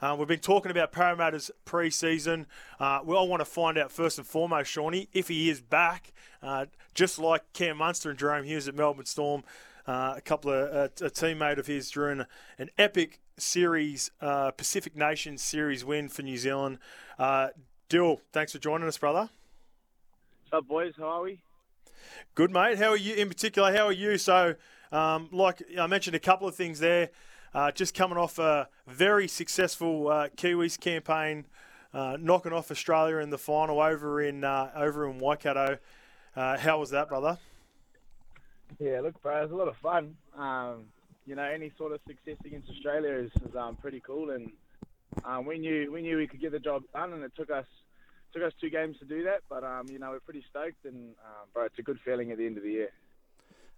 Uh, we've been talking about Parramatta's pre-season. Uh, we all want to find out first and foremost, Shawnee, if he is back, uh, just like Cam Munster and Jahrome Hughes at Melbourne Storm. Uh, a couple of uh, a teammate of his during an epic series, uh, Pacific Nations series win for New Zealand. Dill, thanks for joining us, brother. What's up, boys? How are we? Good, mate. How are you? In particular, how are you? So, um, like I mentioned, a couple of things there. Uh, just coming off a very successful uh, Kiwis campaign, uh, knocking off Australia in the final over in uh, over in Waikato. Uh, how was that, brother? Yeah, look, bro, it was a lot of fun. Um, you know, any sort of success against Australia is, is um, pretty cool, and um, we knew we knew we could get the job done, and it took us took us two games to do that, but um, you know we're pretty stoked, and um, bro, it's a good feeling at the end of the year.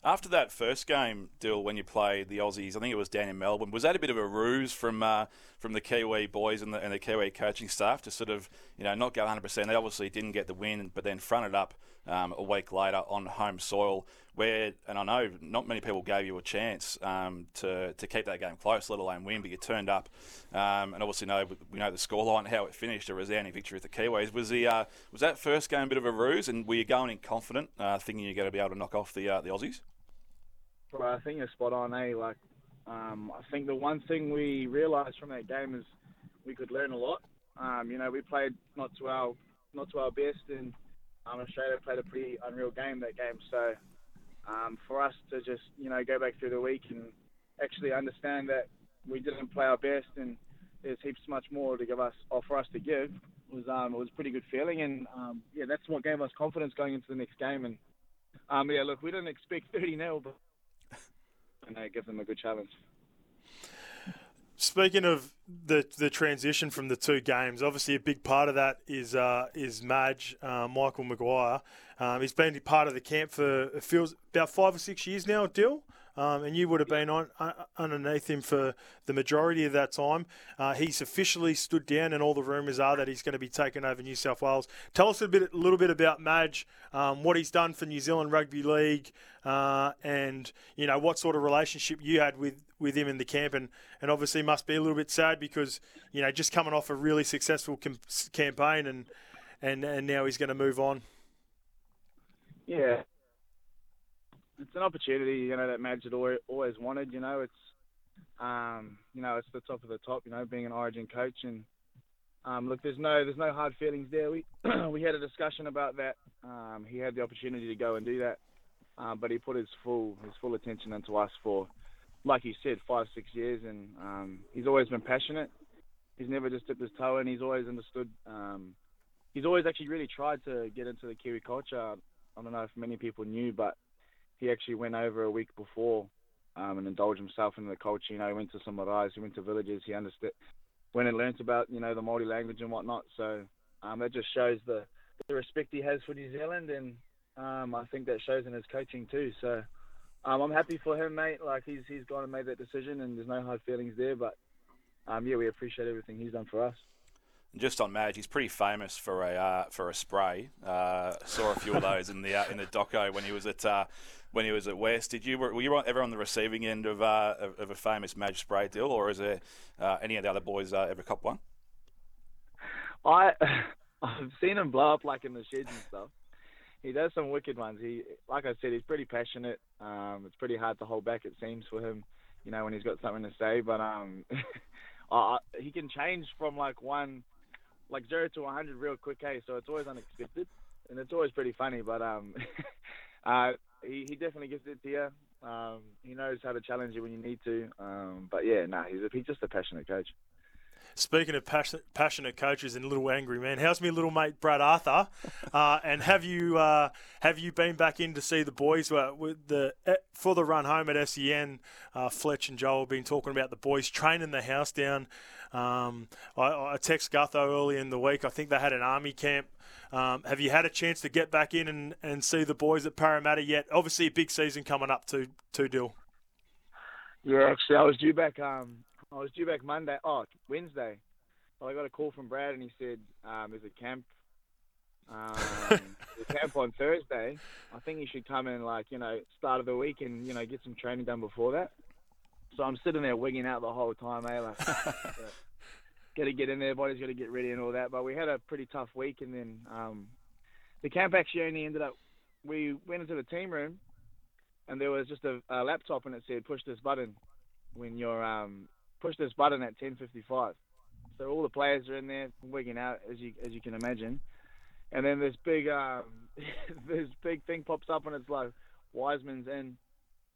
After that first game, Dill, when you played the Aussies, I think it was down in Melbourne, was that a bit of a ruse from uh, from the Kiwi boys and the, and the Kiwi coaching staff to sort of you know not go 100%? They obviously didn't get the win, but then fronted up um, a week later on home soil, where and I know not many people gave you a chance um, to to keep that game close, let alone win, but you turned up, um, and obviously know we know the scoreline, how it finished, a resounding victory with the Kiwis. Was the uh, was that first game a bit of a ruse, and were you going in confident, uh, thinking you're going to be able to knock off the uh, the Aussies? Well, I think you're spot on, eh? Like, um, I think the one thing we realised from that game is we could learn a lot. Um, you know, we played not to our not to our best, and um, Australia played a pretty unreal game that game. So, um, for us to just you know go back through the week and actually understand that we didn't play our best, and there's heaps much more to give us or for us to give was um, was a pretty good feeling, and um, yeah, that's what gave us confidence going into the next game. And um, yeah, look, we didn't expect 30 nil but and uh, give them a good challenge. Speaking of the the transition from the two games, obviously a big part of that is uh, is Madge uh, Michael Maguire. Um, he's been part of the camp for it feels about five or six years now. Dill. Um, and you would have been on uh, underneath him for the majority of that time. Uh, he's officially stood down, and all the rumours are that he's going to be taking over New South Wales. Tell us a bit, a little bit about Madge, um, what he's done for New Zealand Rugby League, uh, and you know what sort of relationship you had with, with him in the camp, and, and obviously must be a little bit sad because you know just coming off a really successful com- campaign, and and and now he's going to move on. Yeah, it's an opportunity, you know, that Madge had always wanted. You know, it's um, you know, it's the top of the top. You know, being an Origin coach, and um, look, there's no there's no hard feelings there. We we had a discussion about that. Um, he had the opportunity to go and do that, um, but he put his full his full attention into us for, like you said, five six years, and um, he's always been passionate. He's never just dipped his toe in. He's always understood. Um, he's always actually really tried to get into the Kiwi culture. I don't know if many people knew, but he actually went over a week before um, and indulged himself in the culture. You know, he went to some maraes, he went to villages, he understood, went and learnt about you know the Maori language and whatnot. So um, that just shows the the respect he has for New Zealand, and um, I think that shows in his coaching too. So um, I'm happy for him, mate. Like he's he's gone and made that decision, and there's no hard feelings there. But um, yeah, we appreciate everything he's done for us. Just on Madge, he's pretty famous for a uh, for a spray. Uh, saw a few of those in the uh, in the doco when he was at uh, when he was at West. Did you were you ever on the receiving end of uh, of, of, a famous Madge spray deal, or is there uh, any of the other boys ever cop one? I I've seen him blow up like in the sheds and stuff. He does some wicked ones. He, like I said, he's pretty passionate. Um, it's pretty hard to hold back. It seems for him, you know, when he's got something to say. But um, he can change from like one like zero to 100 real quick, hey. So it's always unexpected, and it's always pretty funny. But um, uh, he he definitely gives it to you. Um, he knows how to challenge you when you need to. Um, but yeah, nah, he's a, he's just a passionate coach. Speaking of passion, passionate coaches and little angry men, how's me little mate Brad Arthur? Uh, and have you uh, have you been back in to see the boys uh, with the eh, for the run home at SEN? Uh, Fletch and Joel have been talking about the boys training the house down. Um, I, I text Gutho early in the week. I think they had an army camp. Um, have you had a chance to get back in and, and see the boys at Parramatta yet? Obviously, a big season coming up to to Dill. Yeah, actually, I was due back. Um, I was due back Monday. Oh, Wednesday. Well, I got a call from Brad, and he said um, there's a camp. Um, the camp on Thursday. I think you should come in like you know start of the week and you know get some training done before that. So I'm sitting there wigging out the whole time, eh? Like, got to get in there, body's got to get ready and all that. But we had a pretty tough week, and then um, the camp actually only ended up. We went into the team room, and there was just a, a laptop, and it said push this button when you're um, push this button at 10:55. So all the players are in there wigging out, as you as you can imagine. And then this big um, this big thing pops up, and it's like Wiseman's Inn,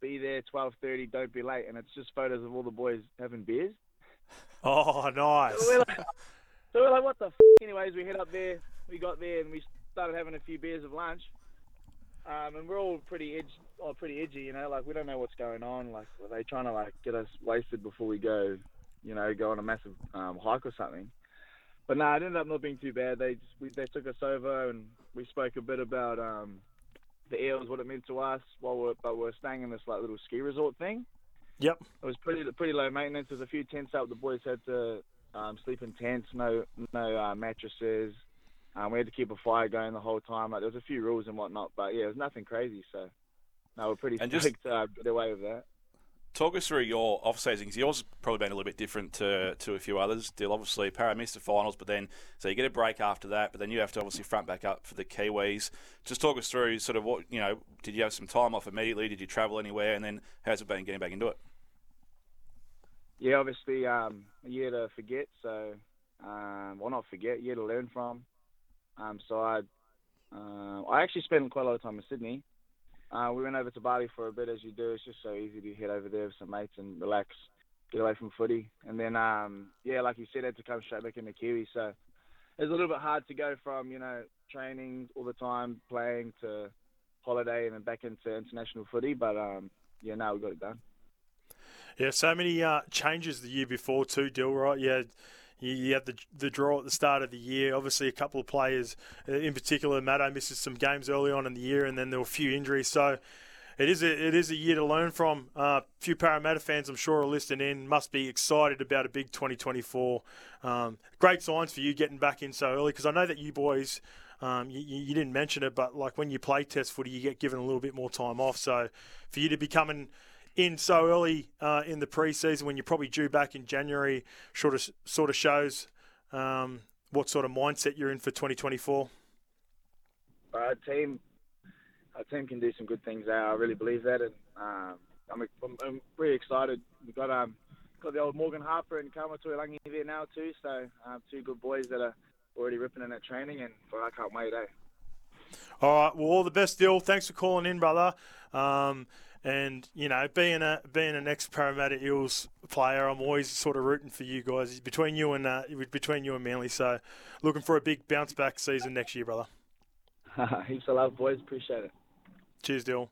be there 12:30, don't be late, and it's just photos of all the boys having beers. Oh, nice. So we're like, so we're like what the f-? anyways? We head up there, we got there, and we started having a few beers of lunch. Um, and we're all pretty edge, oh, pretty edgy, you know. Like we don't know what's going on. Like are they trying to like get us wasted before we go, you know, go on a massive um, hike or something? But no, nah, it ended up not being too bad. They just, we, they took us over and we spoke a bit about um, the eels, what it meant to us, while we're but we're staying in this like little ski resort thing. Yep. It was pretty pretty low maintenance. There's a few tents up. The boys had to um, sleep in tents, no no uh, mattresses. Um, we had to keep a fire going the whole time. Like, there was a few rules and whatnot, but yeah, it was nothing crazy. So, no, we're pretty And stoked just- uh, away with that. Talk us through your off seasons. Yours probably been a little bit different to, to a few others. Still, obviously, Para missed the finals, but then so you get a break after that. But then you have to obviously front back up for the Kiwis. Just talk us through sort of what you know. Did you have some time off immediately? Did you travel anywhere? And then how's it been getting back into it? Yeah, obviously, um, a year to forget. So, um, well, not forget, a year to learn from. Um, so I, uh, I actually spent quite a lot of time in Sydney. Uh, we went over to Bali for a bit, as you do. It's just so easy to head over there with some mates and relax, get away from footy. And then, um, yeah, like you said, I had to come straight back into Kiwi. So it's a little bit hard to go from, you know, training all the time, playing to holiday and then back into international footy. But, um, yeah, now we got it done. Yeah, so many uh, changes the year before too, Dill. Right? Yeah, you, had the the draw at the start of the year. Obviously, a couple of players, uh, in particular, Matto misses some games early on in the year, and then there were a few injuries. So. It is a it is a year to learn from. A uh, few Parramatta fans, I'm sure, are listening in. Must be excited about a big 2024. Um, great signs for you getting back in so early because I know that you boys, um, you, you didn't mention it, but like when you play test footy, you get given a little bit more time off. So for you to be coming in so early uh, in the preseason when you're probably due back in January sort of sort of shows um, what sort of mindset you're in for 2024. Our team, our team can do some good things there. I really believe that, and um, I'm, I'm, I'm really excited. We've got um, got the old Morgan Harper and Kelma Tuilagi there now too. So um, two good boys that are already ripping in at training, and well, I can't wait. Eh? All right. Well, all the best, Dill. Thanks for calling in, brother. Um, and you know, being a being an ex Parramatta Eels player, I'm always sort of rooting for you guys between you and uh, between you and Manly. So, looking for a big bounce back season next year, brother. Heaps of love, boys. Appreciate it. Cheers, Dill.